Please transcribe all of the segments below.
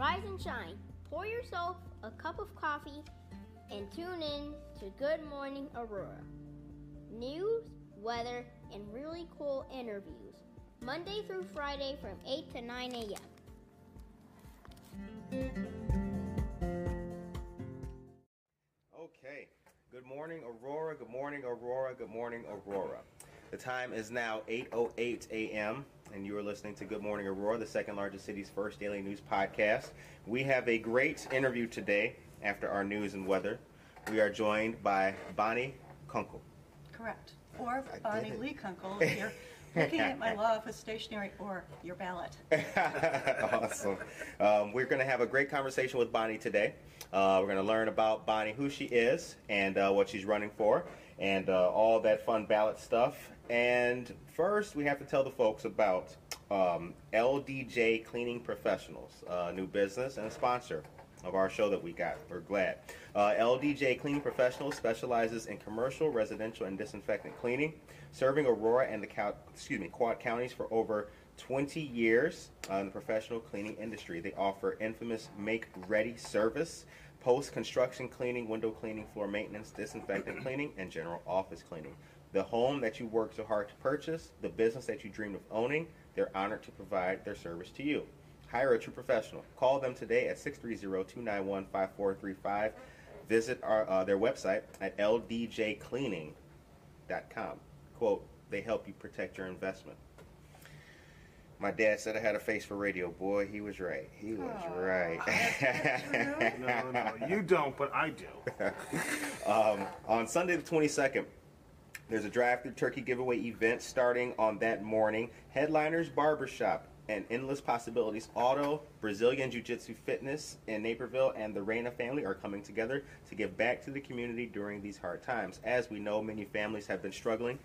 Rise and shine. Pour yourself a cup of coffee and tune in to Good Morning Aurora. News, weather, and really cool interviews. Monday through Friday from 8 to 9 a.m. Okay. Good morning, Aurora. Good morning, Aurora. Good morning, Aurora. The time is now 8:08 a.m. and you are listening to Good Morning Aurora, the second largest city's first daily news podcast. We have a great interview today after our news and weather. We are joined by Bonnie Kunkel. Correct. Or I Bonnie. Lee Kunkel, if you're looking at my law office stationery or your ballot. awesome. Um, we're going to have a great conversation with Bonnie today. Uh, we're going to learn about Bonnie, who she is, and uh, what she's running for, and uh, all that fun ballot stuff. And first, we have to tell the folks about um, LDJ Cleaning Professionals, a new business and a sponsor of our show that we got. We're glad. Uh, LDJ Cleaning Professionals specializes in commercial, residential, and disinfectant cleaning, serving Aurora and the excuse me Quad counties for over 20 years uh, in the professional cleaning industry. They offer infamous make-ready service, post-construction cleaning, window cleaning, floor maintenance, disinfectant cleaning, and general office cleaning. The home that you worked so hard to purchase, the business that you dreamed of owning, they're honored to provide their service to you. Hire a true professional. Call them today at 630-291-5435. Visit our, uh, their website at ldjcleaning.com. Quote, they help you protect your investment. My dad said I had a face for radio. Boy, he was right. He was right. No, no, you don't, but I do. Um, on Sunday the 22nd, there's a drive-through turkey giveaway event starting on that morning. Headliners Barbershop and Endless Possibilities Auto, Brazilian Jiu-Jitsu Fitness in Naperville, and the Reina family are coming together to give back to the community during these hard times. As we know, many families have been struggling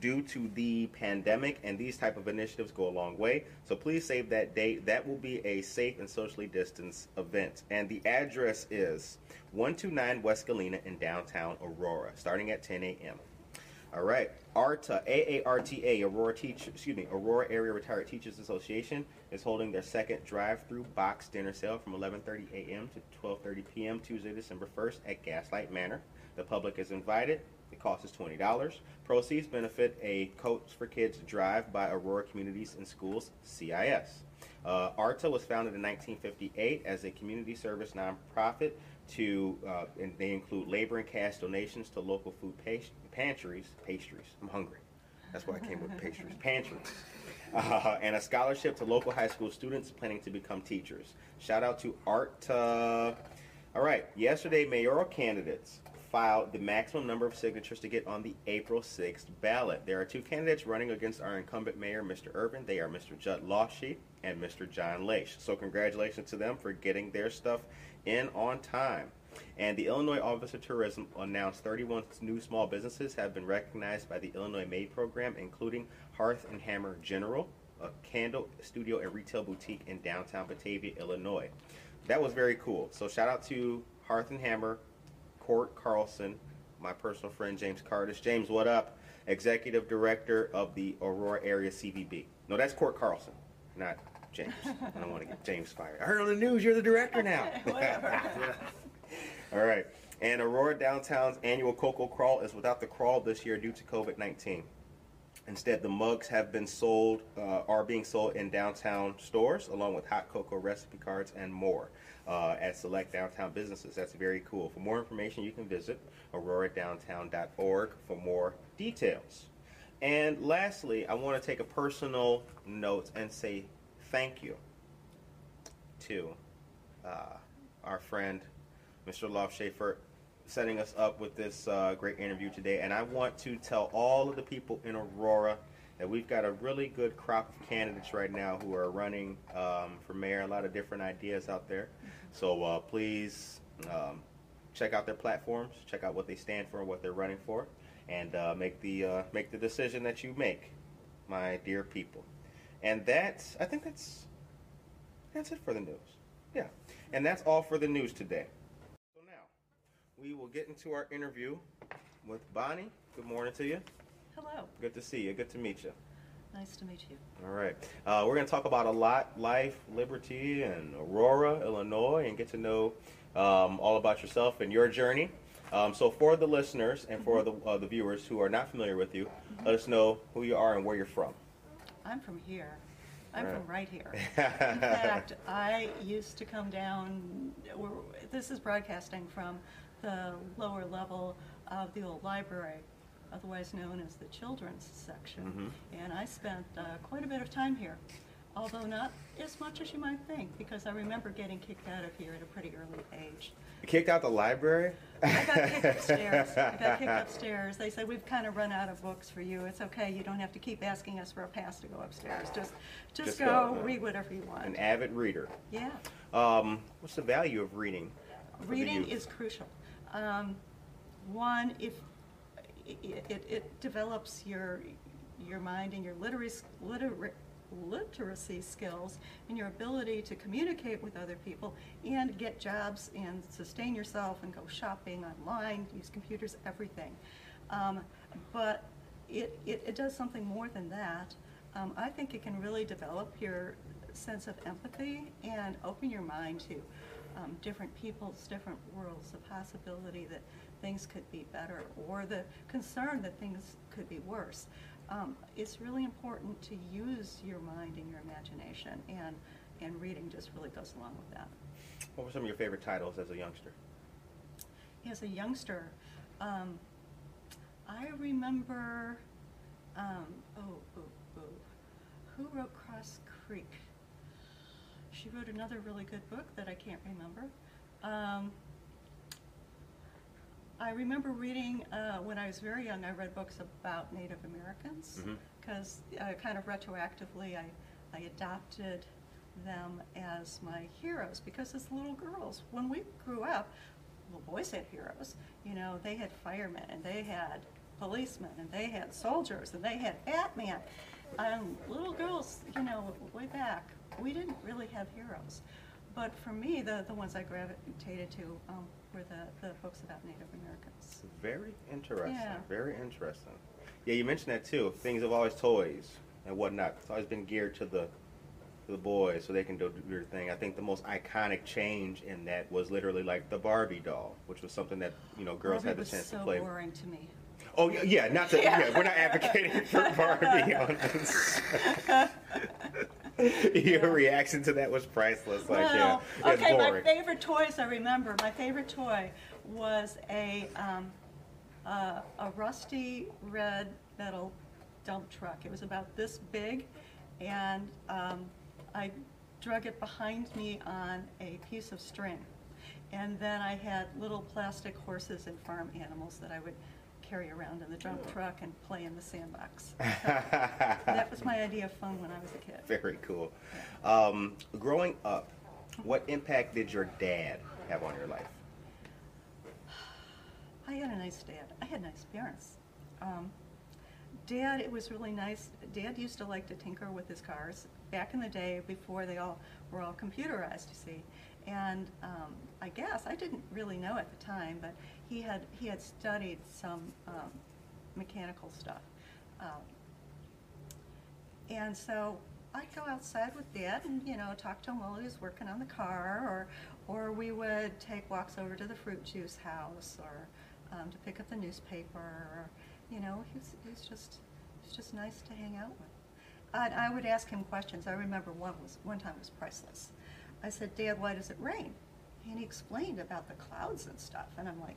due to the pandemic, and these type of initiatives go a long way. So please save that date. That will be a safe and socially distanced event. And the address is 129 West Galena in downtown Aurora, starting at 10 a.m. All right, ARTA, AARTA, Aurora Teach, excuse me, Aurora Area Retired Teachers Association is holding their second drive-through box dinner sale from 11:30 a.m. to 12:30 p.m. Tuesday, December 1st at Gaslight Manor. The public is invited. The cost is $20. Proceeds benefit a Coach for Kids Drive by Aurora Communities In Schools, CIS. Uh, ARTA was founded in 1958 as a community service nonprofit to, uh, and they include labor and cash donations to local food pantries, pastries. I'm hungry. That's why I came with pastries, pantries, uh, and a scholarship to local high school students planning to become teachers. Shout out to ARTA. All right, yesterday mayoral candidates filed the maximum number of signatures to get on the April 6th ballot. There are two candidates running against our incumbent mayor, Mr. Irvin. They are Mr. Judd Lofchie and Mr. John Laesch. So congratulations to them for getting their stuff in on time. And the Illinois Office of Tourism announced 31 new small businesses have been recognized by the Illinois Made program, including Hearth and Hammer General, a candle studio and retail boutique in downtown Batavia, Illinois. That was very cool. So shout out to Hearth and Hammer, Cort Carlson, my personal friend James Cardis. James, what up? Executive Director of the Aurora Area CVB. No, that's Cort Carlson, not James. I don't want to get James fired. I heard on the news you're the director now. All right. And Aurora Downtown's annual Cocoa Crawl is without the crawl this year due to COVID 19. Instead, the mugs have been sold, uh, are being sold in downtown stores, along with hot cocoa recipe cards and more uh, at select downtown businesses. That's very cool. For more information, you can visit auroradowntown.org for more details. And lastly, I want to take a personal note and say thank you to uh, our friend, Mr. Love Schaefer, setting us up with this uh, great interview today. And I want to tell all of the people in Aurora that we've got a really good crop of candidates right now who are running um, for mayor. A lot of different ideas out there. So uh, please um, check out their platforms, check out what they stand for what they're running for, and uh, make the uh, make the decision that you make, my dear people. And that's I think that's that's it for the news. Yeah, and that's all for the news today. So now we will get into our interview with Bonnie. Good morning to you. Hello. Good to see you. Good to meet you. Nice to meet you. All right. Uh, we're going to talk about a lot life, liberty, and Aurora, Illinois, and get to know um, all about yourself and your journey. Um, so, for the listeners and for the, uh, the viewers who are not familiar with you, let us know who you are and where you're from. I'm from here. I'm Right. from right here. In fact, I used to come down, this is broadcasting from the lower level of the old library, otherwise known as the children's section. And I spent uh, quite a bit of time here, although not as much as you might think, because I remember getting kicked out of here at a pretty early age. Kicked out the library? I got kicked upstairs. I got kicked upstairs. They said, we've kind of run out of books for you. It's okay. You don't have to keep asking us for a pass to go upstairs. Just, just Just go, go. read whatever you want. An avid reader. Yeah. Um, what's the value of reading? Reading is crucial. Um, one, if it, it, develops your your mind and your literacy, liter, literacy skills and your ability to communicate with other people and get jobs and sustain yourself and go shopping online, use computers, everything. Um, but it, it, it does something more than that. Um, I think it can really develop your sense of empathy and open your mind to um, different people's different worlds, the possibility that things could be better or the concern that things could be worse. Um, it's really important to use your mind and your imagination, and, and reading just really goes along with that. What were some of your favorite titles as a youngster? As a youngster, um, I remember, um, oh, oh, oh, who wrote Cross Creek? She wrote another really good book that I can't remember. I remember reading, uh, when I was very young, I read books about Native Americans because uh, kind of retroactively I, I adopted them as my heroes because as little girls, when we grew up, well, boys had heroes. You know, they had firemen and they had policemen and they had soldiers and they had Batman. Um, little girls, you know, way back, we didn't really have heroes. But for me, the, the ones I gravitated to um, were the, the books about Native Americans. Very interesting. Yeah. Very interesting. Yeah, you mentioned that too. Things have always toys and whatnot. It's always been geared to the to the boys so they can do their thing. I think the most iconic change in that was literally like the Barbie doll, which was something that you know girls Barbie had the chance so to play. boring to me. Oh yeah, yeah, not to, yeah. Yeah. we're not advocating for Barbie on this. Your reaction to that was priceless. Like, well, it's okay, my favorite toys I remember. My favorite toy was a um, uh, a rusty red metal dump truck. It was about this big, and um, I drug it behind me on a piece of string. And then I had little plastic horses and farm animals that I would carry around in the dump truck and play in the sandbox. that was my idea of fun when I was a kid. Very cool. Um, growing up, what impact did your dad have on your life? I had a nice dad. I had nice parents. Um, dad, it was really nice. Dad used to like to tinker with his cars back in the day before they all were all computerized, you see. And um, I guess I didn't really know at the time, but he had he had studied some um, mechanical stuff. Um, and so I'd go outside with Dad and, you know, talk to him while he was working on the car, or, or we would take walks over to the fruit juice house, or um, to pick up the newspaper, or, you know, he was, he was just, he was just nice to hang out with. And I would ask him questions. I remember one was, one time was priceless. I said, Dad, why does it rain? And he explained about the clouds and stuff, and I'm like,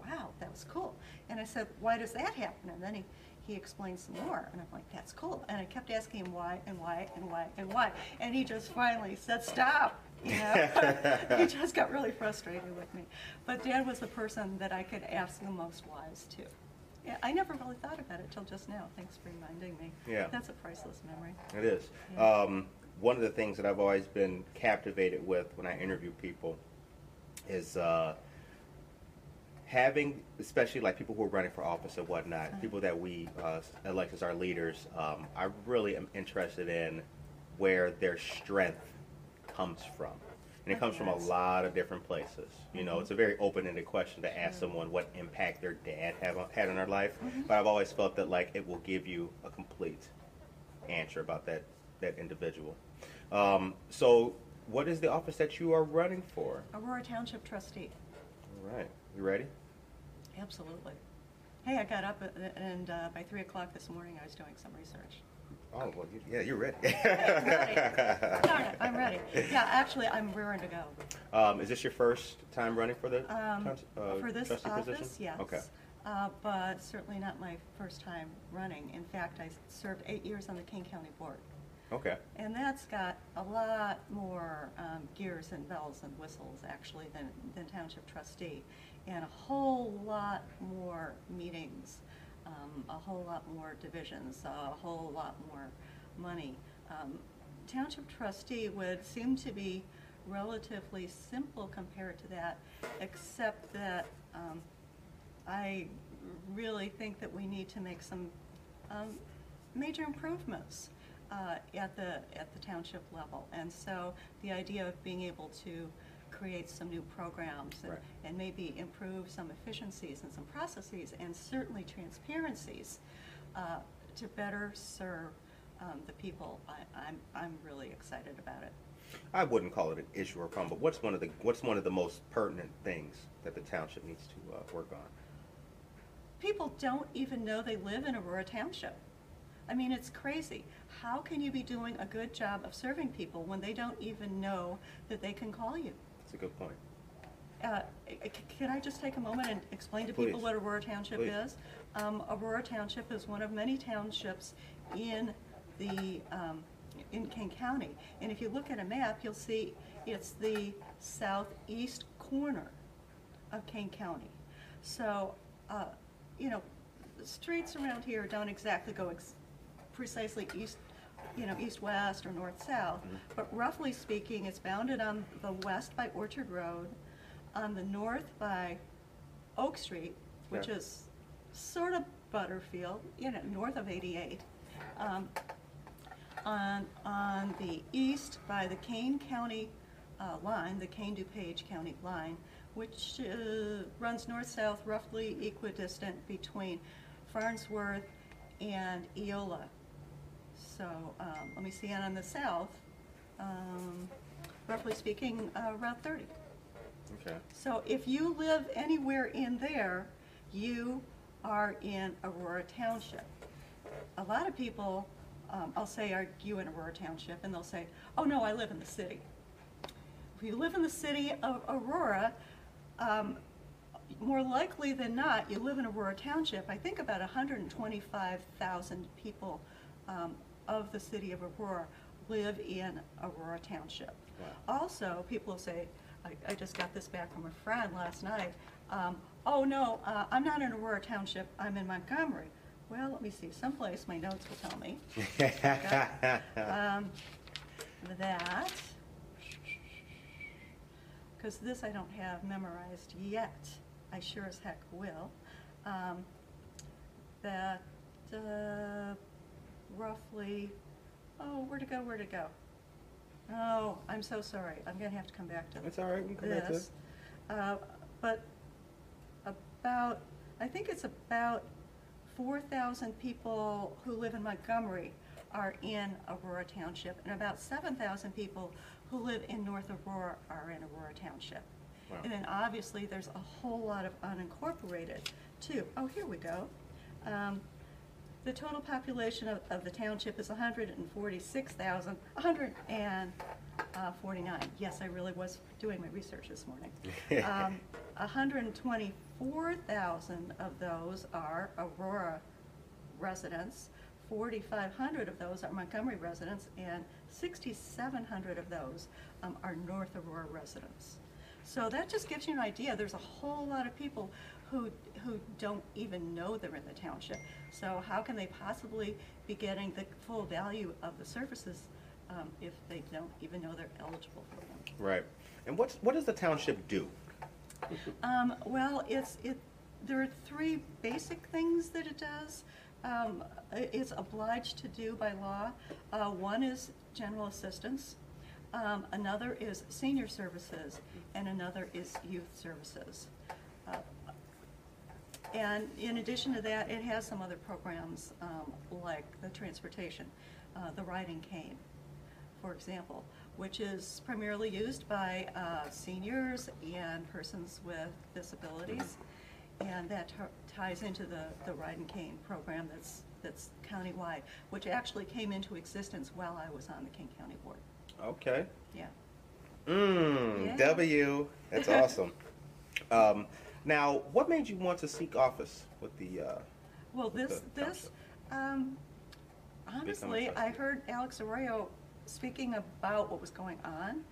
wow, that was cool. And I said, why does that happen? And then he, he explained some more, and I'm like, that's cool. And I kept asking him why and why and why and why, and he just finally said, stop. You know, he just got really frustrated with me. But Dad was the person that I could ask the most wise to. Yeah, I never really thought about it till just now. Thanks for reminding me. Yeah. That's a priceless memory. It is. Yeah. Um, one of the things that I've always been captivated with when I interview people is uh, having, especially like people who are running for office and whatnot, people that we uh, elect as our leaders. Um, I really am interested in where their strength comes from. And it comes from a lot of different places. You know, Mhm. it's a very open-ended question to ask someone what impact their dad have had on their life. Mhm. But I've always felt that like it will give you a complete answer about that that individual. Um, so, what is the office that you are running for? Aurora Township trustee. All right, you ready? Absolutely. Hey, I got up and uh, by three o'clock this morning, I was doing some research. Oh, well, you, yeah, you're ready. Darn it, I'm ready. Yeah, actually, I'm rearing to go. um, is this your first time running for the Um, uh, For this office, position? yes. Okay. Uh, But certainly not my first time running. In fact, I served eight years on the Kane County Board. Okay. And that's got a lot more um, gears and bells and whistles, actually, than, than township trustee. And a whole lot more meetings, um, a whole lot more divisions, a whole lot more money. Um, Township trustee would seem to be relatively simple compared to that, except that um, I really think that we need to make some um, major improvements uh, at the, at the township level. And so the idea of being able to create some new programs and- Right. and maybe improve some efficiencies and some processes and certainly transparencies uh, to better serve um, the people, I, I'm, I'm really excited about it. I wouldn't call it an issue or problem, but what's one of the what's one of the most pertinent things that the township needs to uh, work on? people don't even know they live in Aurora Township. I mean, it's crazy. How can you be doing a good job of serving people when they don't even know that they can call you? That's a good point. Uh, c- Can I just take a moment and explain to people Please. what Aurora Township Please. is? Um, Aurora Township is one of many townships in the, um, in Kane County. And if you look at a map, you'll see it's the southeast corner of Kane County. So, uh, you know, the streets around here don't exactly go ex- precisely east, you know, east-west or north-south, but roughly speaking, it's bounded on the west by Orchard Road, on the north by Oak Street, which Yeah. is sort of Butterfield, you know, north of 88. Um, on, on the east by the Kane County uh, line, the Kane DuPage County line, which uh, runs north-south roughly equidistant between Farnsworth and Eola. So, um, let me see, and on the south, um, roughly speaking, uh, Route 30. Okay. So if you live anywhere in there, you are in Aurora Township. A lot of people, um, I'll say, are you in Aurora Township? And they'll say, oh, no, I live in the city. If you live in the city of Aurora, um, more likely than not, you live in Aurora Township. I think about 125,000 people um, of the city of Aurora live in Aurora Township. Also, people will say, I, I just got this back from a friend last night, um, oh, no, uh, I'm not in Aurora Township, I'm in Montgomery. Well, let me see, someplace my notes will tell me. Um, that, because this I don't have memorized yet, I sure as heck will, um, that uh, roughly, oh, where to go, where to go? Oh, I'm so sorry, I'm gonna have to come back to It's all right. We can come back to it. this. Uh, But about, I think it's about four thousand people who live in Montgomery are in Aurora Township, and about seven thousand people who live in North Aurora are in Aurora Township. Wow. And then obviously, there's a whole lot of unincorporated too. Oh, here we go. Um, The total population of, of the township is hundred and forty-six thousand, hundred and uh, forty-nine. Yes, I really was doing my research this morning. Um, hundred and twenty-four thousand of those are Aurora residents, forty-five hundred of those are Montgomery residents, and sixty-seven hundred of those um, are North Aurora residents. So that just gives you an idea, there's a whole lot of people who, who don't even know they're in the township. So how can they possibly be getting the full value of the services um, if they don't even know they're eligible for them? Right. And what's what does the township do? Um, well, it's, it, there are three basic things that it does. Um, it's obliged to do by law. Uh, one is general assistance, um, another is senior services, and another is youth services. Uh, And in addition to that, it has some other programs, um, like the transportation. uh, the Ride in Kane, for example, which is primarily used by uh, seniors and persons with disabilities. And that t- ties into the, the Ride in Kane program that's, that's countywide, which actually came into existence while I was on the Kane County Board. Okay. Yeah. Mmm, Yeah. W. That's awesome. um, now, what made you want to seek office with the? Uh, Well, this, the this, um, honestly. I heard Alex Arroyo speaking about what was going on,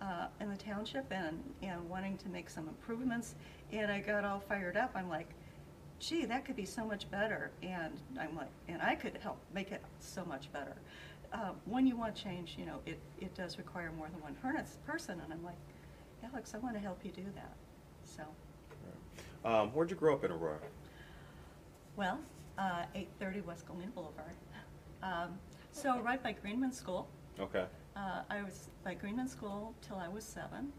uh, in the township and, and wanting to make some improvements, and I got all fired up, I'm like, gee, that could be so much better, and I'm like, and I could help make it so much better. Uh, when you want change, you know, it, it does require more than one person, and I'm like, Alex, I wanna help you do that, so. Um, where'd you grow up in Aurora? Well, uh, 830 West Galena Boulevard. Um, So right by Greenman School. Okay. Uh, I was by Greenman School till I was seven.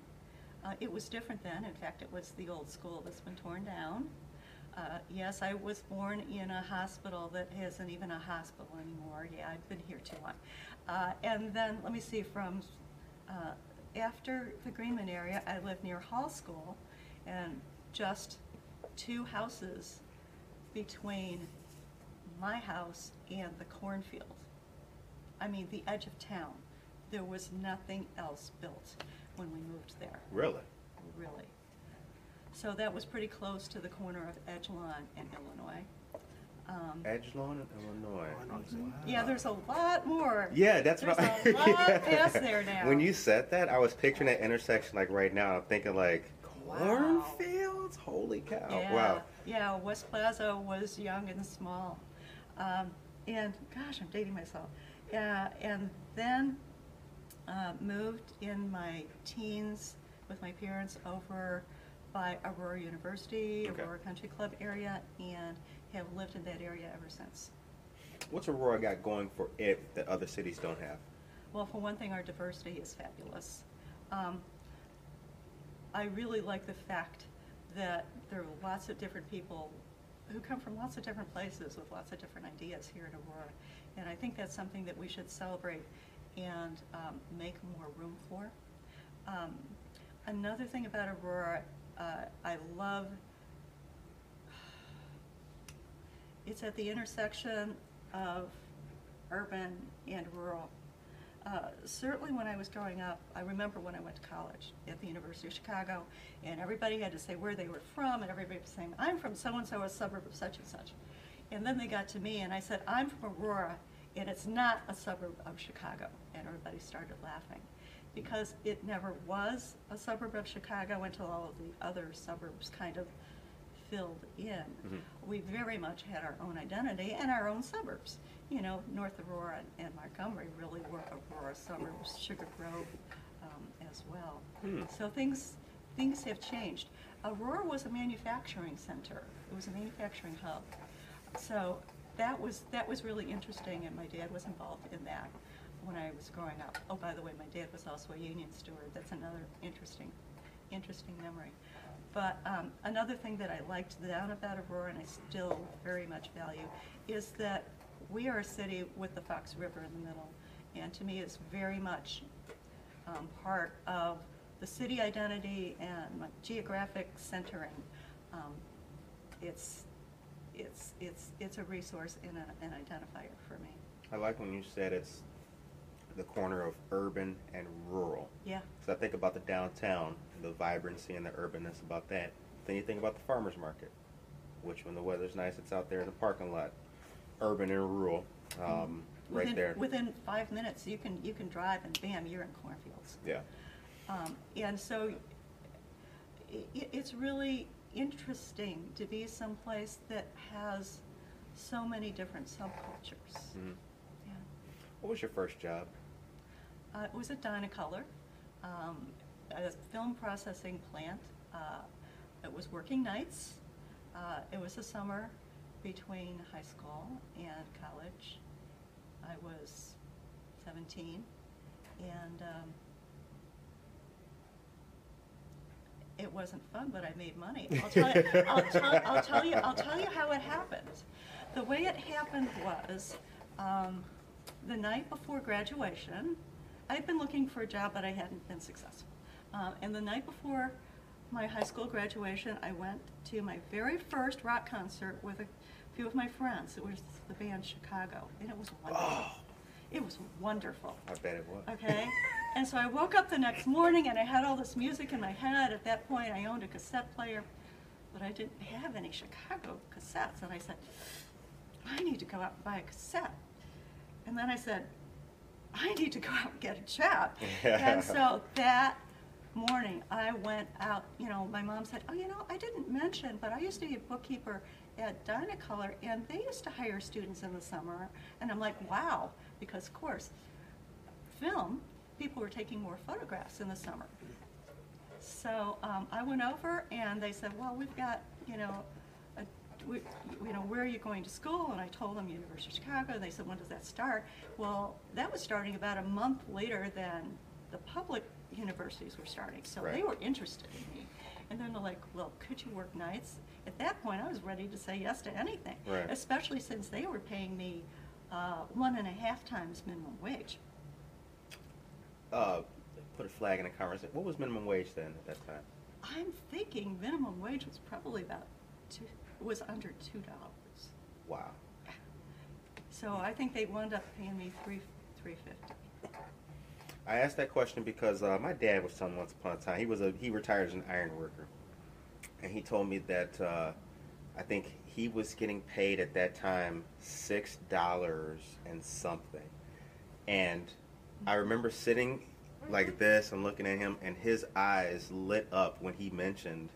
Uh, It was different then. In fact, it was the old school that's been torn down. Uh, Yes, I was born in a hospital that isn't even a hospital anymore. Yeah, I've been here too long. Uh, And then, let me see, from, uh, after the Greenman area, I lived near Hall School and just two houses between my house and the cornfield. I mean, the edge of town. There was nothing else built when we moved there, Really? really. So that was pretty close to the corner of Edgelawn and Illinois. Um, Edgelawn in Illinois. I know exactly. Yeah, there's a lot more. Yeah, that's There's what a lot past there now. When you said that, I was picturing that intersection like right now. I'm thinking like Wow. cornfields. Holy cow! Yeah, Wow. Yeah, West Plaza was young and small. Um, and gosh, I'm dating myself. Yeah, and then uh, moved in my teens with my parents over by Aurora University, Okay. Aurora Country Club area, and have lived in that area ever since. What's Aurora got going for it that other cities don't have? Well, for one thing, our diversity is fabulous. Um, I really like the fact that there are lots of different people who come from lots of different places with lots of different ideas here in Aurora. And I think that's something that we should celebrate and um, make more room for. Um, another thing about Aurora, uh, I love it's at the intersection of urban and rural. Uh, certainly when I was growing up, I remember when I went to college at the University of Chicago, and everybody had to say where they were from, and everybody was saying, I'm from so-and-so, a suburb of such and such. And then they got to me, and I said, I'm from Aurora, and it's not a suburb of Chicago. And everybody started laughing, because it never was a suburb of Chicago until all of the other suburbs kind of filled in. Mhm. We very much had our own identity and our own suburbs. You know, North Aurora and Montgomery really were Aurora suburbs, Sugar Grove um, as well. Hmm. So things, things have changed. Aurora was a manufacturing center. It was a manufacturing hub. So that was, that was really interesting, and my dad was involved in that when I was growing up. Oh, by the way, my dad was also a union steward. That's another interesting, interesting memory. But um, another thing that I liked down about Aurora, and I still very much value, is that we are a city with the Fox River in the middle. And to me, it's very much um, part of the city identity and geographic centering. Um, It's, it's, it's, it's a resource and a- an identifier for me. I like when you said it's the corner of urban and rural. Yeah, So I think about the downtown, the vibrancy and the urbanness about that. Then you think about the farmers market, which when the weather's nice, it's out there in the parking lot, urban and rural, um, right Within- there. Within five minutes, you can, you can drive and bam, you're in cornfields. Yeah. Um, And so i- it's really interesting to be someplace that has so many different subcultures. Mhm. Yeah. What was your first job? Uh, It was at Dynacolor, um, a film processing plant. Uh, It was working nights. Uh, It was a summer between high school and college. I was 17, and um, it wasn't fun, but I made money. I'll tell you, I'll tell, I'll tell you, I'll tell you how it happened. The way it happened was, um, the night before graduation, I'd been looking for a job, but I hadn't been successful. Um, and the night before my high school graduation, I went to my very first rock concert with a few of my friends. It was the band Chicago, and it was wonderful. Oh. It was wonderful. I bet it was. Okay? and so I woke up the next morning and I had all this music in my head. At that point, I owned a cassette player, but I didn't have any Chicago cassettes. And I said, I need to go out and buy a cassette. And then I said, I need to go out and get a job. and so that morning, I went out. You know, my mom said, Oh, you know, I didn't mention, but I used to be a bookkeeper at Dynacolor, and they used to hire students in the summer. And I'm like, Wow, because of course, film, people were taking more photographs in the summer. So um, I went over, and they said, Well, we've got, you know, we, you know, where are you going to school? And I told them University of Chicago. And they said, when does that start? Well, that was starting about a month later than the public universities were starting. So they were interested in me. And then they're like, well, could you work nights? At that point, I was ready to say yes to anything, Right. especially since they were paying me uh, one and a half times minimum wage. Uh, put a flag in the conversation. What was minimum wage then at that time? I'm thinking minimum wage was probably about two, was under two dollars. Wow. So I think they wound up paying me three, three fifty. I asked that question because uh, my dad was telling me once upon a time he was a he retired as an iron worker, and he told me that uh, I think he was getting paid at that time six dollars and something, and I remember sitting like this and looking at him, and his eyes lit up when he mentioned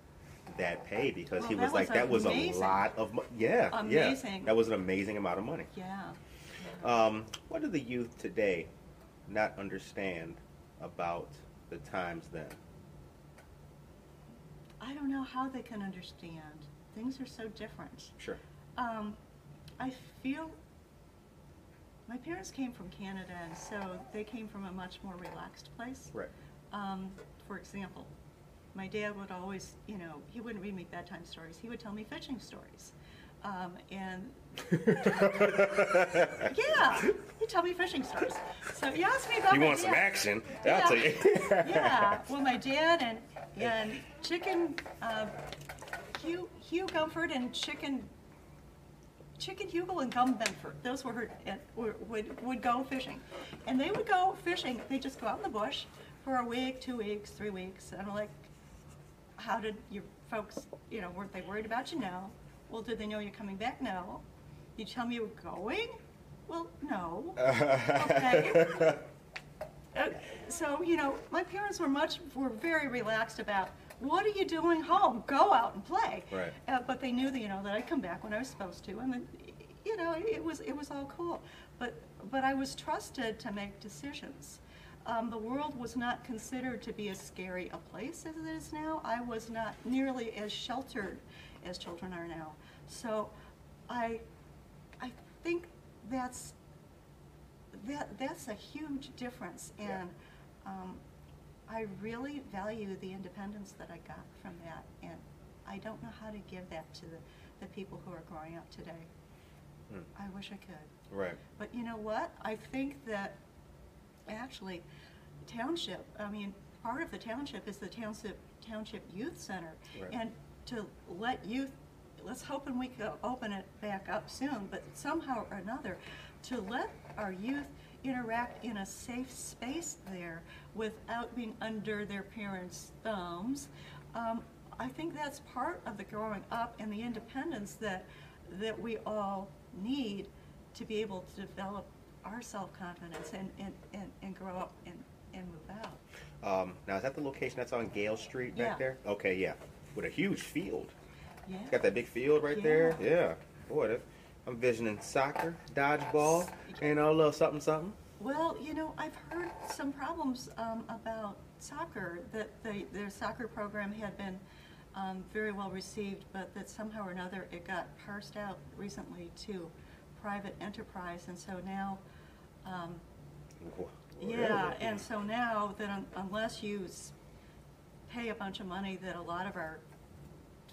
that pay because Well, he that was like that was a amazing. lot of mo- yeah yeah Amazing. that was an amazing amount of money. Yeah. Um, what do the youth today not understand about the times then? I don't know how they can understand. Things are so different. Sure. Um, I feel my parents came from Canada, and so they came from a much more relaxed place. Right. Um, for example, my dad would always, you know, he wouldn't read me bedtime stories. He would tell me fishing stories. Um, and yeah, he'd tell me fishing stories. So you asked me about You want some action? Yeah. I'll tell you. yeah. Well, my dad and and chicken uh, Hugh Hugh Gumford and chicken chicken Hugel and Gum Benford. Those were her were, would would go fishing, and they would go fishing. They just go out in the bush for a week, two weeks, three weeks, and I'm like, how did your folks, you know, weren't they worried about you? No. Well, did they know you're coming back? No. You tell me you were going? Well, no. Okay. Uh, so you know, my parents were much were very relaxed about what are you doing home? Go out and play. Right. Uh, but they knew that you know that I'd come back when I was supposed to, and then you know it was it was all cool. But but I was trusted to make decisions. Um, the world was not considered to be as scary a place as it is now. I was not nearly as sheltered as children are now. So I I think that's that that's a huge difference Yeah. and um, I really value the independence that I got from that and I don't know how to give that to the, the people who are growing up today. Hmm. I wish I could. Right. But you know what? I think that actually township, I mean, part of the township is the township, township youth center. Right. And to let youth, let's hope and we can open it back up soon, but somehow or another, to let our youth interact in a safe space there without being under their parents' thumbs. Um, I think that's part of the growing up and the independence that, that we all need to be able to develop our self-confidence and, and, and, and grow up and, and move out. Um, now is that the location that's on Gale Street back Yeah. there? Okay, yeah, with a huge field. Yeah. It's got that big field right there. Yeah, boy, that, I'm visioning soccer, dodgeball, and a little something something. Well, you know, I've heard some problems um, about soccer, that the, their soccer program had been um, very well received, but that somehow or another it got parsed out recently to private enterprise, and so now, um, Wha- yeah, and so now that un- unless you s- pay a bunch of money that a lot of our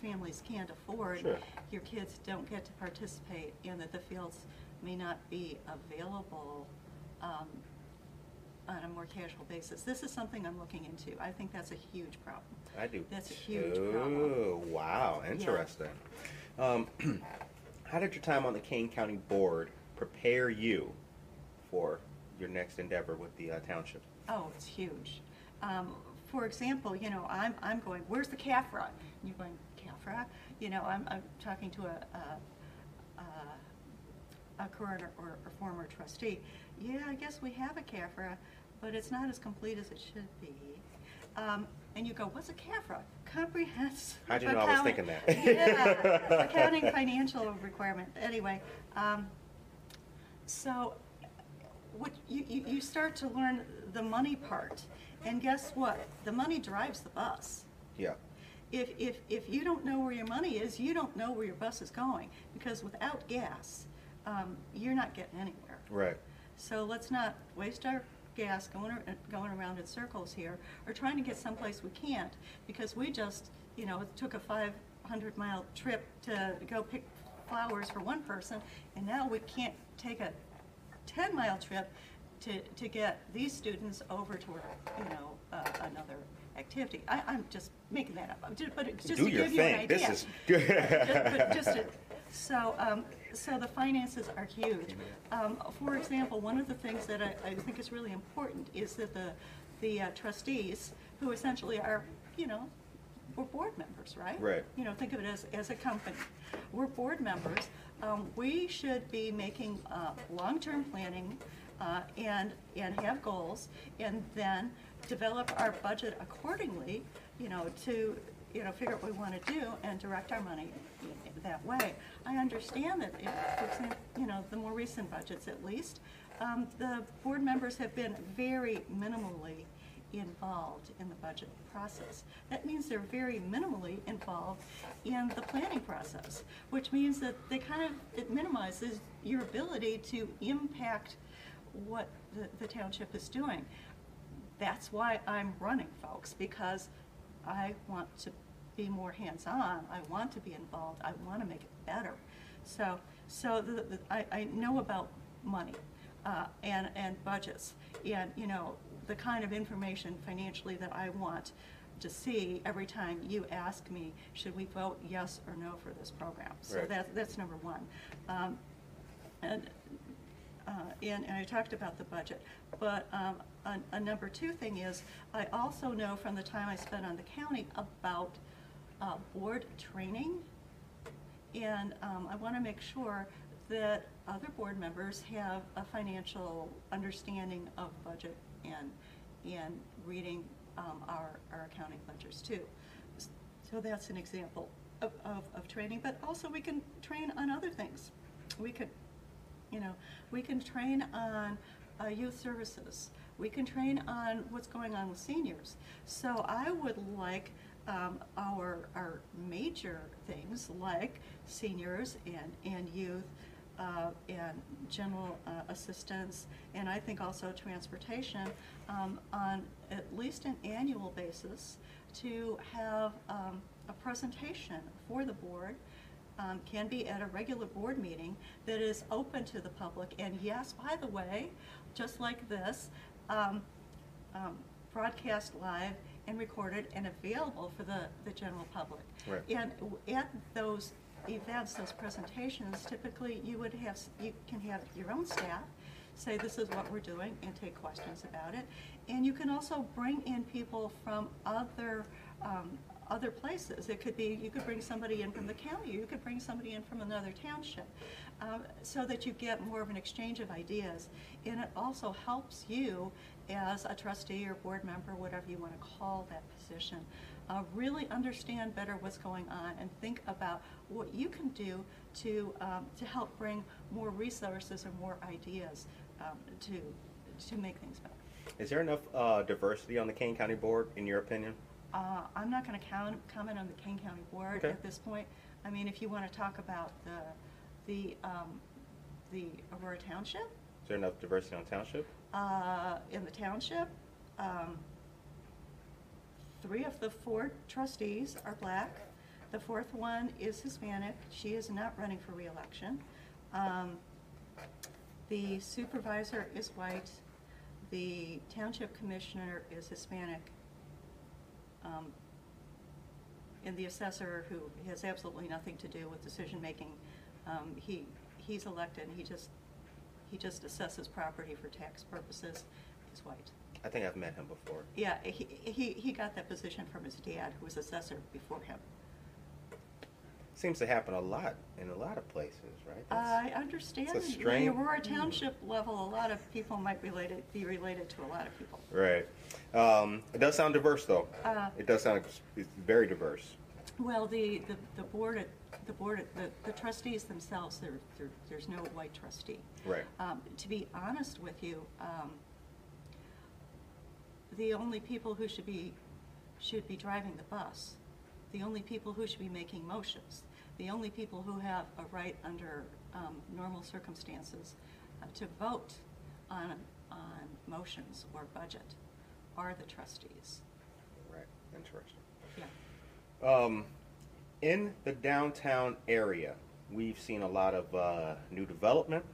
families can't afford, Sure. your kids don't get to participate, and that the fields may not be available um, on a more casual basis. This is something I'm looking into. I think that's a huge problem. I do. That's a huge problem. Oh, wow, interesting. Um, how did your time on the Kane County Board prepare you for your next endeavor with the uh, township? Oh, it's huge. Um, for example, you know, I'm, I'm going, where's the CAFRA? And you're going, CAFRA? You know, I'm, I'm talking to a, a, a, a current or, or former trustee. Yeah, I guess we have a CAFRA, but it's not as complete as it should be. Um, and you go, what's a CAFRA? Comprehensive. How'd you know I was thinking that? Yeah, accounting financial requirement. Anyway, um, so what you, you, you start to learn the money part. And guess what? The money drives the bus. Yeah. If, if, if you don't know where your money is, you don't know where your bus is going. Because without gas, um, you're not getting anywhere. Right. So let's not waste our gas going, going around in circles here, or trying to get someplace we can't, because we just, you know, took a five hundred mile trip to go pick flowers for one person, and now we can't take a ten mile trip to, to get these students over to, you know, uh, another activity. I, I'm just making that up, I'm ju- but just Do to give you an thing. idea. This is Ju- but just to- So, um, so the finances are huge. Um, for example, one of the things that I, I think is really important is that the, the uh, trustees, who essentially are, you know, we're board members, right? Right. You know, think of it as, as a company. We're board members. Um, we should be making, uh, long-term planning, uh, and, and have goals, and then develop our budget accordingly, you know, to, you know, figure out what we want to do and direct our money that way. I understand that, if, you know, the more recent budgets at least, um, the board members have been very minimally involved in the budget process. That means they're very minimally involved in the planning process, which means that they kind of, it minimizes your ability to impact what the, the township is doing. That's why I'm running, folks, because I want to be more hands-on, I want to be involved, I want to make it better. So, so the, the, I, I know about money, uh, and, and budgets, and, you know, the kind of information financially that I want to see every time you ask me, should we vote yes or no for this program? So Right. that, that's number one. Um, and uh, and, and I talked about the budget. But um, a, a number two thing is, I also know from the time I spent on the county about uh, board training. And um, I want to make sure that other board members have a financial understanding of budget and, and reading um, our, our accounting ledgers too. So that's an example of, of, of training, but also we can train on other things. We could you know, we can train on uh, youth services. We can train on what's going on with seniors. So I would like um, our, our major things like seniors and, and youth uh, and general uh, assistance, and I think also transportation, um, on at least an annual basis to have um, a presentation for the board um, can be at a regular board meeting that is open to the public. And yes, by the way, just like this, um, um, broadcast live and recorded and available for the, the general public. Right. And at those events, those presentations, typically you would have, you can have your own staff say this is what we're doing and take questions about it. And you can also bring in people from other, um, other places. It could be, you could bring somebody in from the county, you could bring somebody in from another township, um, so that you get more of an exchange of ideas. And it also helps you as a trustee or board member, whatever you want to call that position, uh, really understand better what's going on and think about what you can do to, um, to help bring more resources or more ideas um, to, to make things better. Is there enough uh, diversity on the Kane County Board, in your opinion? Uh, I'm not going to comment on the Kane County Board Okay. at this point. I mean, if you want to talk about the, the, um, the Aurora Township, Is there enough diversity on township? uh, in the township, um, three of the four trustees are black. The fourth one is Hispanic. She is not running for reelection. Um, The supervisor is white, the township commissioner is Hispanic, um, and the assessor, who has absolutely nothing to do with decision-making, um, he, he's elected, and he just, he just assesses property for tax purposes, is white. I think I've met him before. Yeah, he, he, he got that position from his dad, who was assessor before him. Seems to happen a lot in a lot of places, right? That's- I understand. it's a In the Aurora Township level, a lot of people might relate be related to a lot of people. Right. Um, it does sound diverse, though. Uh, it does sound it's very diverse. Well, the, the, the board, at- the board, at- the, the trustees themselves, there, there, there's no white trustee. Right. Um, to be honest with you, um, the only people who should be, should be driving the bus, the only people who should be making motions, the only people who have a right under, um, normal circumstances uh, to vote on, on motions or budget are the trustees. Right. Interesting. Yeah. Um, in the downtown area, we've seen a lot of uh, new development.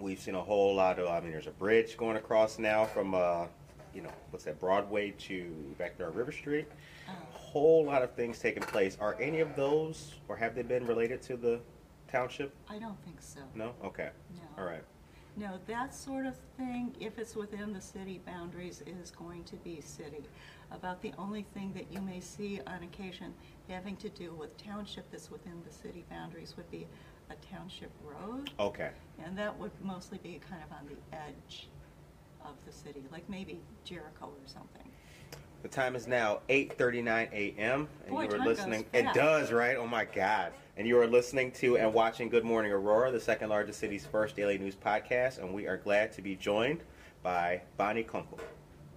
We've seen a whole lot of. I mean, there's a bridge going across now from, uh, you know, what's that, Broadway to back there on River Street. Uh, whole lot of things taking place. Are any of those, or have they been related to the township? I don't think so. No. Okay. No. All right. No, that sort of thing, if it's within the city boundaries, is going to be city. About the only thing that you may see on occasion having to do with township that's within the city boundaries would be a township road. Okay. And that would mostly be kind of on the edge of the city, like maybe Jericho or something. The time is now 8:39 a.m. and Boy, you are listening. It does, right? Oh my God! And you are listening to and watching Good Morning Aurora, the second largest city's first daily news podcast, and we are glad to be joined by Bonnie Kunkel.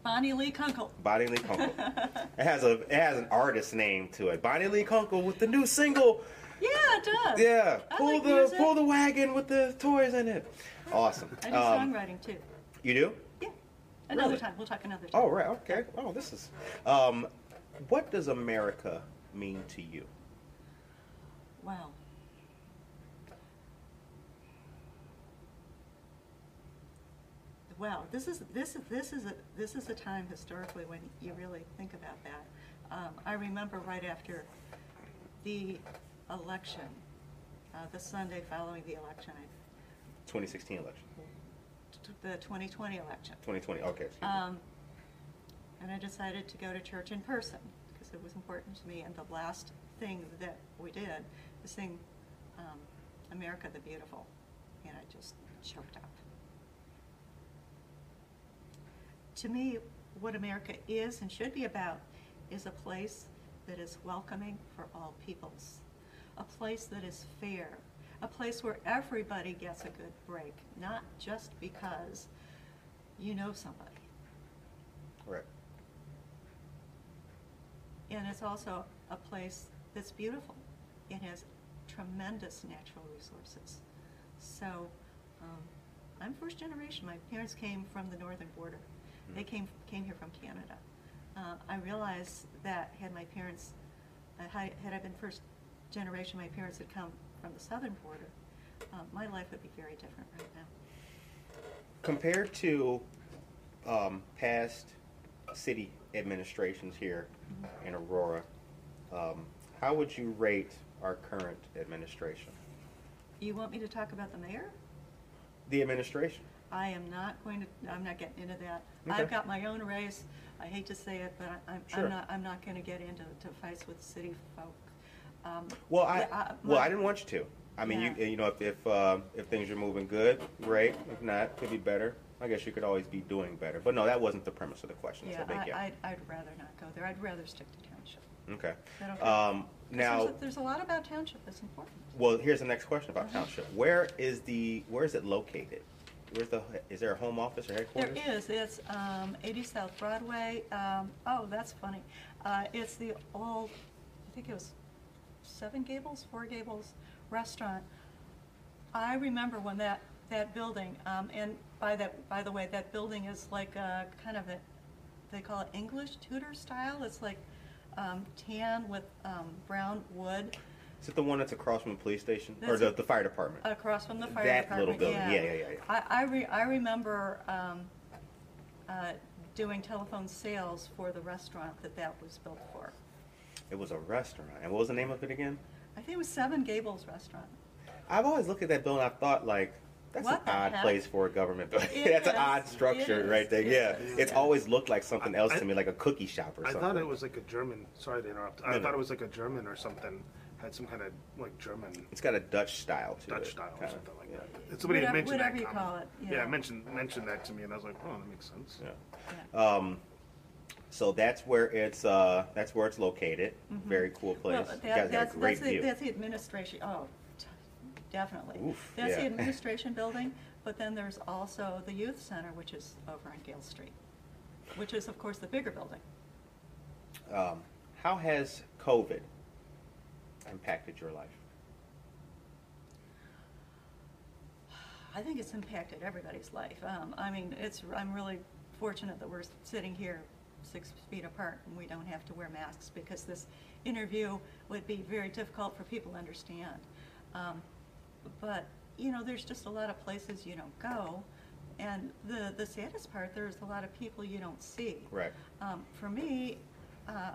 Bonnie Lee Kunkel. Bonnie Lee Kunkel. it has a it has an artist name to it. Bonnie Lee Kunkel with the new single. Yeah, it does. Yeah, I pull like the music. pull the wagon with the toys in it. Awesome. I do Um, songwriting too. you do? Another Really? time. We'll talk another time. Oh right. Okay. Oh, this is. Um, what does America mean to you? Wow. Well, this is, this is, this is a, this is a time historically when you really think about that. Um, I remember right after the election, uh, the Sunday following the election, I- 2016 election. The 2020 election. 2020. Okay. excuse me. Um, and I decided to go to church in person because it was important to me. And the last thing that we did was sing um, America the Beautiful. And I just choked up. To me, what America is and should be about is a place that is welcoming for all peoples, a place that is fair, a place where everybody gets a good break, not just because you know somebody. Right. And it's also a place that's beautiful. It has tremendous natural resources. So, um, I'm first generation. My parents came from the northern border. They Mhm. came came here from Canada. Uh, I realized that had my parents, uh, had, had I been first generation, my parents had come from the southern border. Uh, my life would be very different right now. Compared to um, past city administrations here in Aurora, um, how would you rate our current administration? You want me to talk about the mayor? The administration. I am not going to, I'm not getting into that. Okay. I've got my own race. I hate to say it, but I- I'm, Sure. I'm not, I'm not gonna get into, to fights with city folk. Um, Well, I yeah, well I didn't want you to. I mean, Yeah. you you know, if if uh, if things are moving good, great. If not, could be better. I guess you could always be doing better. But no, that wasn't the premise of the question. Yeah, so you. I, I'd, I'd rather not go there. I'd rather stick to township. okay. Is that okay? Um, now, There's a, there's a lot about township that's important. well, here's the next question about Mhm. township. Where is the where is it located? Where's the is there a home office or headquarters? is, it's, um, eighty South Broadway, um, oh, that's funny. Uh, it's the old, I think it was Seven Gables, Four Gables Restaurant. I remember when that, that building, um, and by that, by the way, that building is like a, kind of a, they call it English Tudor style. It's like, um, tan with, um, brown wood. Is it the one that's across from the police station or the, the fire department? Across from the fire That department. That little building. Yeah, yeah, yeah, yeah. I, I, re- I remember um, uh, doing telephone sales for the restaurant that that was built for. It was a restaurant. And what was the name of it again? I think it was Seven Gables Restaurant. I've always looked at that building. I thought like that's What an odd heck? place for a government building. It that's an odd structure right there. It Yeah, is. it's Yeah. always looked like something else I- to me, like a cookie shop or I something. I thought it was like a German. Sorry to interrupt. I No, no. thought it was like a German or something. Had some kind of like German It's got a Dutch style to it. Dutch style or kinda. something like yeah. that. Somebody had Whatever- mentioned whatever that. you comment. call it, Yeah, yeah. mentioned mentioned that to me, and I was like, oh, that makes sense. Yeah. Yeah. Um, so that's where it's uh, that's where it's located. Very cool place. Well, you guys that's, a great that's the, view. that's the administration, oh, t- definitely. Oof, That's the yeah. administration building, but then there's also the youth center, which is over on Gale Street, which is, of course, the bigger building. Um, how has COVID impacted your life? I think it's impacted everybody's life. Um, I mean, it's, I'm really fortunate that we're sitting here six feet apart and we don't have to wear masks because this interview would be very difficult for people to understand. Um, but, you know, there's just a lot of places you don't go. And the, the saddest part, there's a lot of people you don't see. Right. Um, for me, uh,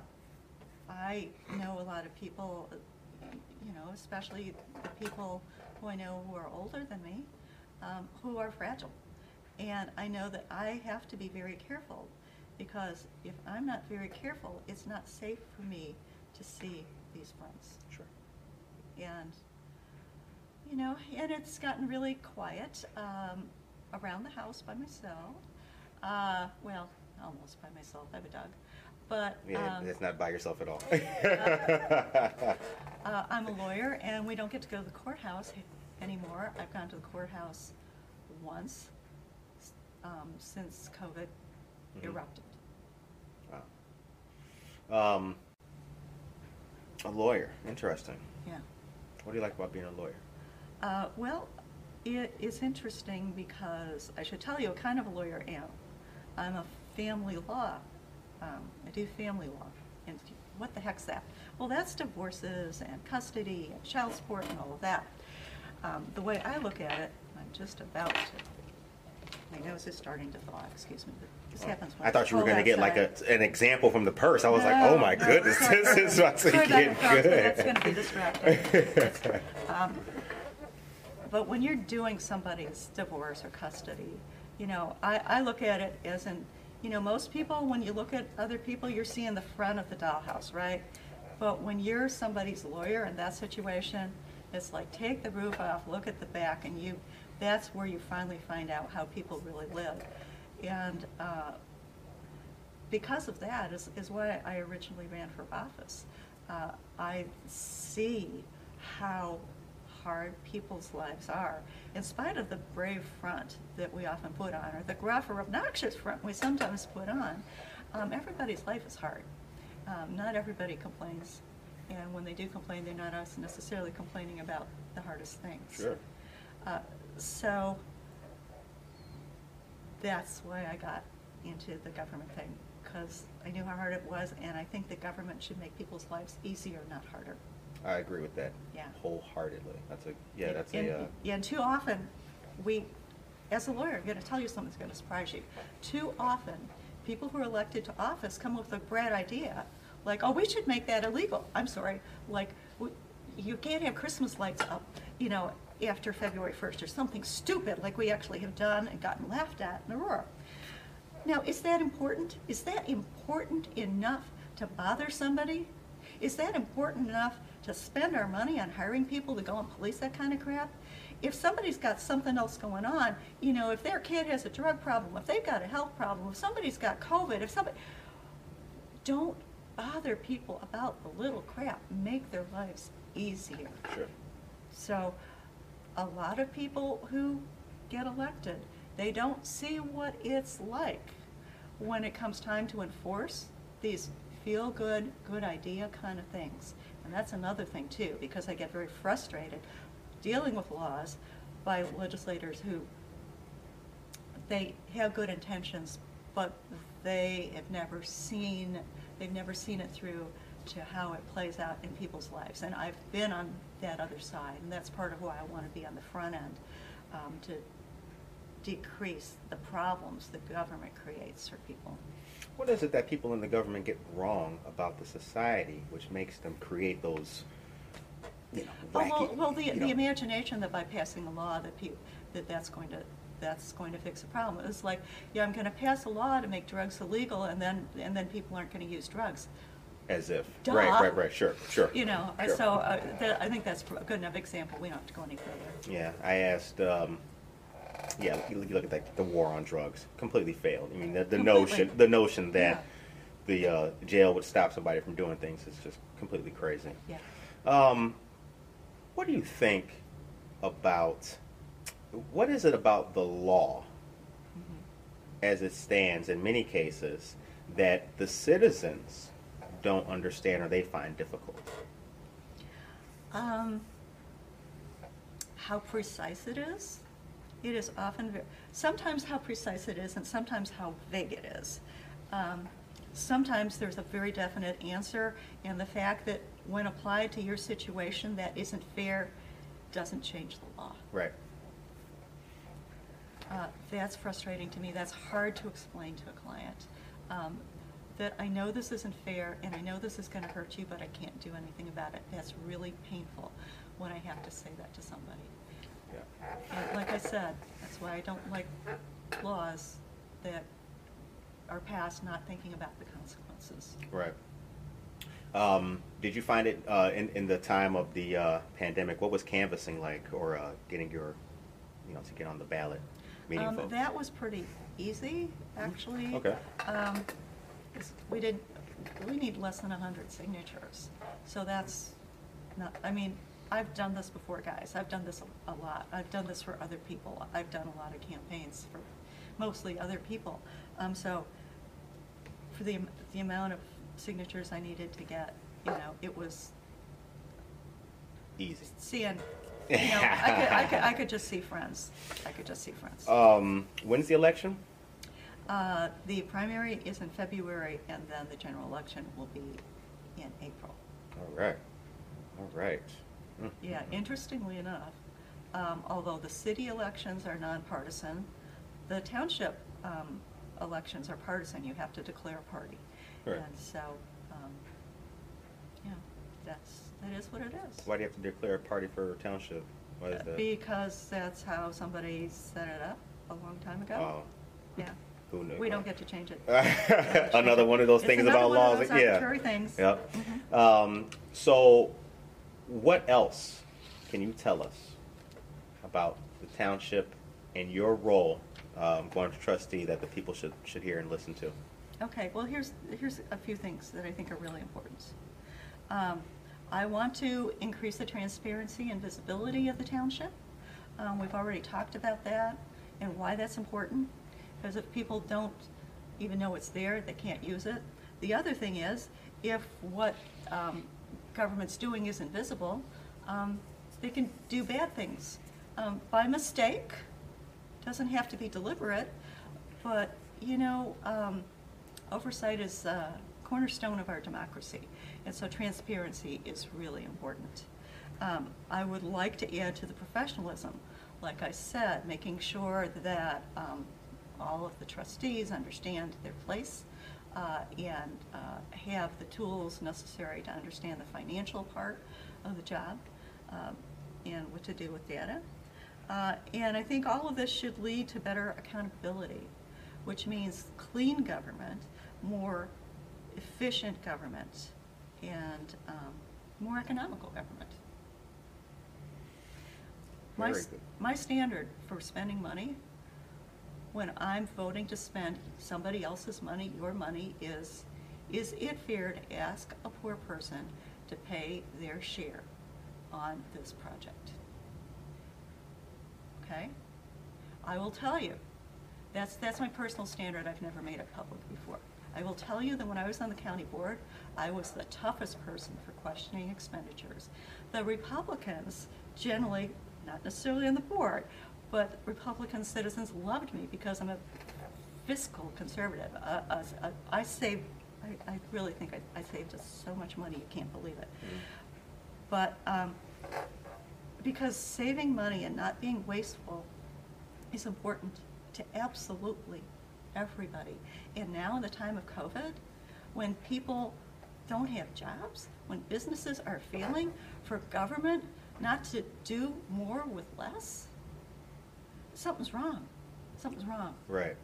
I know a lot of people, you know, especially the people who I know who are older than me, um, who are fragile. And I know that I have to be very careful because if I'm not very careful, it's not safe for me to see these friends. Sure. And, you know, and it's gotten really quiet um, around the house by myself. Uh, well, almost by myself. I have a dog. But Yeah, um, it's not by yourself at all. uh, I'm a lawyer, and we don't get to go to the courthouse anymore. I've gone to the courthouse once um, since COVID Mhm. erupted. Um, a lawyer. Interesting. Yeah. What do you like about being a lawyer? Uh, well, it is interesting because I should tell you what kind of a lawyer I am. I'm a family law. Um, I do family law. And what the heck's that? Well, that's divorces and custody and child support and all of that. Um, the way I look at it, I'm just about to. My nose is starting to thaw. Excuse me. This happens when I thought you were going to get like a, an example from the purse. I was like, No, oh my no, goodness, sorry, this is about to sorry, get good. That's going to be distracting. Um, But when you're doing somebody's divorce or custody, you know, I, I look at it as in, you know, most people, when you look at other people, you're seeing the front of the dollhouse, right? But when you're somebody's lawyer in that situation, it's like take the roof off, look at the back, and you, that's where you finally find out how people really live. And uh, because of that is, is why I originally ran for office. Uh, I see how hard people's lives are, in spite of the brave front that we often put on, or the gruff or obnoxious front we sometimes put on. Um, everybody's life is hard. Um, not everybody complains, and when they do complain, they're not us necessarily complaining about the hardest things. Sure. Uh, so that's why I got into the government thing, because I knew how hard it was, and I think the government should make people's lives easier, not harder. I agree with that. Yeah. Wholeheartedly. That's a yeah. That's and, a. Uh, yeah, and too often, we, as a lawyer, I'm going to tell you something that's going to surprise you. Too often, people who are elected to office come up with a bright idea, like, oh, we should make that illegal. I'm sorry, like, you can't have Christmas lights up, you know, after February 1st, or something stupid like we actually have done and gotten laughed at in Aurora. Now, is that important? Is that important enough to bother somebody? Is that important enough to spend our money on hiring people to go and police that kind of crap? If somebody's got something else going on, you know, if their kid has a drug problem, if they've got a health problem, if somebody's got COVID, if somebody, don't bother people about the little crap. Make their lives easier. sure. So, a lot of people who get elected, they don't see what it's like when it comes time to enforce these feel-good, good idea kind of things. And that's another thing too, because I get very frustrated dealing with laws by legislators who, they have good intentions, but they have never seen, they've never seen it through to how it plays out in people's lives. And I've been on that other side, and that's part of why I want to be on the front end, um, to decrease the problems the government creates for people. What is it that people in the government get wrong about the society, which makes them create those, you know, wacky, well, well, the, you the know- imagination that by passing a law that people, that that's going to, that's going to fix a problem. It's like, yeah, I'm gonna pass a law to make drugs illegal, and then, and then people aren't gonna use drugs. As if, Duh. right, right, right, sure, sure. You know, uh, Sure. so, uh, that, I think that's a good enough example, we don't have to go any further. Yeah, I asked. Um, yeah, you look, at like the war on drugs, completely failed. I mean, the, the notion, the notion that Yeah. the uh, jail would stop somebody from doing things is just completely crazy. Yeah. Um, what do you think about what is it about the law as it stands in many cases that the citizens don't understand or they find difficult? Um, how precise it is. It is often, ve- sometimes how precise it is and sometimes how vague it is. Um, sometimes there's a very definite answer and the fact that when applied to your situation that isn't fair doesn't change the law. Right. Uh, That's frustrating to me. That's hard to explain to a client. Um, That I know this isn't fair, and I know this is gonna hurt you, but I can't do anything about it. That's really painful when I have to say that to somebody. Yeah. And like I said, that's why I don't like laws that are passed not thinking about the consequences. Right. Um, did you find it uh, in in the time of the uh, pandemic? What was canvassing like, or uh, getting your, you know, to get on the ballot, meeting Um. That was pretty easy, actually. Okay. Um, 'cause we did, we need less than a hundred signatures, so that's not, I mean, I've done this before, guys, I've done this a a lot, I've done this for other people, I've done a lot of campaigns for mostly other people. Um, so, for the, the amount of signatures I needed to get, you know, it was Easy. seeing, you know, I could, I could, I could just see friends, I could just see friends. Um, when's the election? Uh, The primary is in February, and then the general election will be in April. All right. All right. Hmm. Yeah, interestingly enough, um, although the city elections are nonpartisan, the township um, elections are partisan. You have to declare a party. Right. And so, um, yeah, that's, that is what it is. Why do you have to declare a party for a township? Why is that? Because that's how somebody set it up a long time ago. Oh, Yeah. Who knew? We don't get to change it. Another one of those It's things another about one of laws. those yeah. arbitrary things. Yep. Mhm. Um, so, what else can you tell us about the township and your role um, going to trustee that the people should should hear and listen to? Okay, well, here's, here's a few things that I think are really important. Um, I want to increase the transparency and visibility of the township. Um, We've already talked about that and why that's important, because if people don't even know it's there, they can't use it. The other thing is, if what um, government's doing isn't visible, um, they can do bad things um, by mistake, doesn't have to be deliberate, but, you know, um, oversight is a cornerstone of our democracy, and so transparency is really important. Um, I would like to add to the professionalism, like I said, making sure that um, all of the trustees understand their place uh, and uh, have the tools necessary to understand the financial part of the job um, and what to do with data. Uh, And I think all of this should lead to better accountability, which means clean government, more efficient government, and um, more economical government. My, Very s- good. my standard for spending money, when I'm voting to spend somebody else's money, your money, is, is it fair to ask a poor person to pay their share on this project? Okay? I will tell you, that's, that's my personal standard, I've never made it public before. I will tell you that when I was on the county board, I was the toughest person for questioning expenditures. The Republicans generally, not necessarily on the board, but Republican citizens loved me because I'm a fiscal conservative. Uh, uh, uh, I save, I, I really think I, I saved us so much money, you can't believe it. Mm. But, um, because saving money and not being wasteful is important to absolutely everybody. And now in the time of COVID, when people don't have jobs, when businesses are failing, for government not to do more with less, something's wrong. Something's wrong. Right.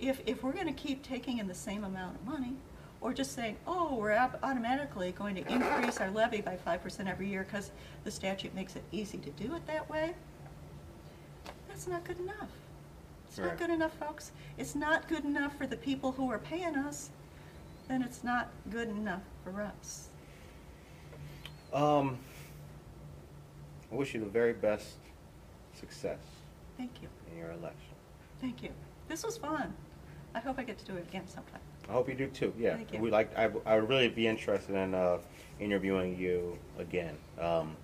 If, if we're gonna keep taking in the same amount of money, or just saying, oh, we're au- automatically going to increase our levy by five percent every year because the statute makes it easy to do it that way, that's not good enough. It's Right. not good enough, folks. It's not good enough for the people who are paying us, then it's not good enough for us. Um, I wish you the very best success Thank you, in your election. thank you. This was fun. I hope I get to do it again sometime. I hope you do too. Yeah, Thank you. we like. I, I would really be interested in uh, interviewing you again. Um,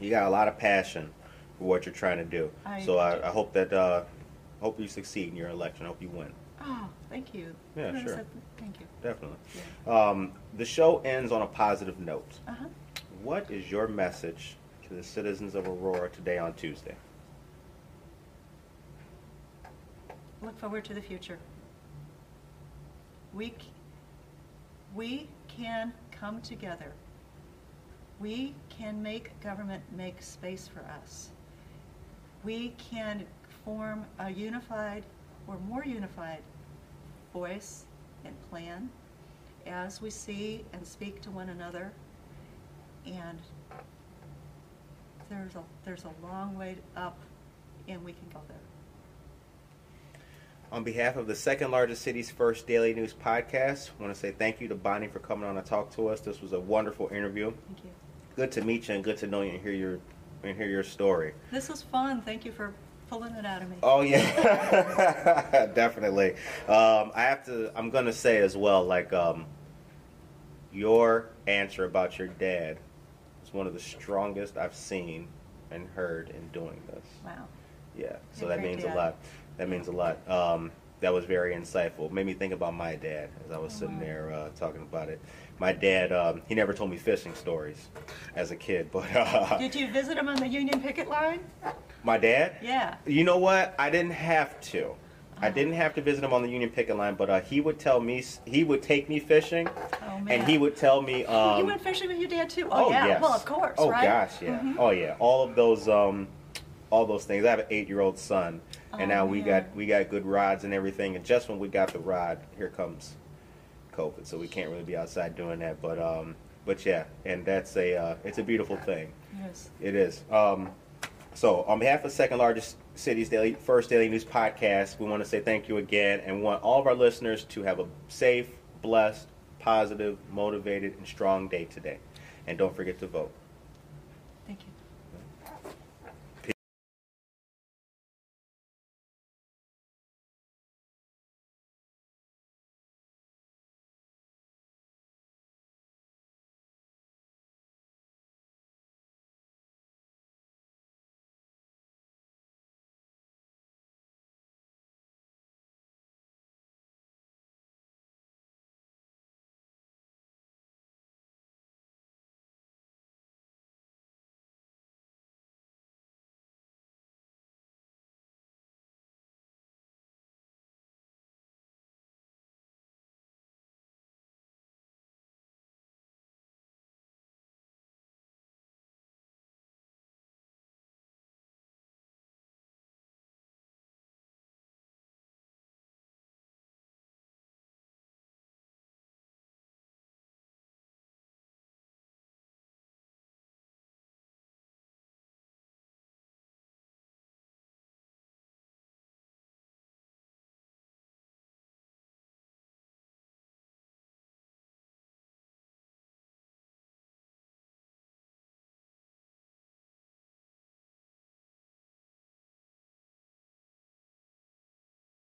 you got a lot of passion for what you're trying to do. I so do. I, I hope that uh, hope you succeed in your election. I hope you win. Oh, thank you. Yeah, sure. that- Thank you. Definitely. Um, the show ends on a positive note. Uh-huh. What is your message to the citizens of Aurora today on Tuesday? Look forward to the future. We, we can come together. We can make government make space for us. We can form a unified or more unified voice and plan as we see and speak to one another. And there's a, there's a long way up and we can go there. On behalf of the second largest city's first daily news podcast, I want to say thank you to Bonnie for coming on to talk to us. This was a wonderful interview. Thank you. Good to meet you and good to know you and hear your and hear your story. This was fun. Thank you for pulling it out of me. Oh yeah, definitely. Um, I have to. I'm gonna say as well, like um, your answer about your dad is one of the strongest I've seen and heard in doing this. Wow. Yeah, so You're that means a lot. That means a lot. Um, that was very insightful. Made me think about my dad as I was Oh, sitting there uh, talking about it. My dad, um, he never told me fishing stories as a kid, but uh, Did you visit him on the Union picket line? my dad, Yeah. you know what? I didn't have to. I Oh. didn't have to visit him on the Union picket line, but uh, he would tell me, he would take me fishing, Oh, man. and he would tell me. Um, you went fishing with your dad too? Oh, yeah. yes. Well, of course, Oh right? gosh, yeah. Mhm. Oh yeah. All of those, um, all those things. I have an eight-year-old son, and Oh, now we got we got good rods and everything. And just when we got the rod, here comes COVID, so we can't really be outside doing that. But um, but yeah, and that's a uh, it's a beautiful thing. Yes. It is. Um, so, on behalf of second largest city's daily first daily news podcast, we want to say thank you again, and want all of our listeners to have a safe, blessed, positive, motivated, and strong day today. And don't forget to vote.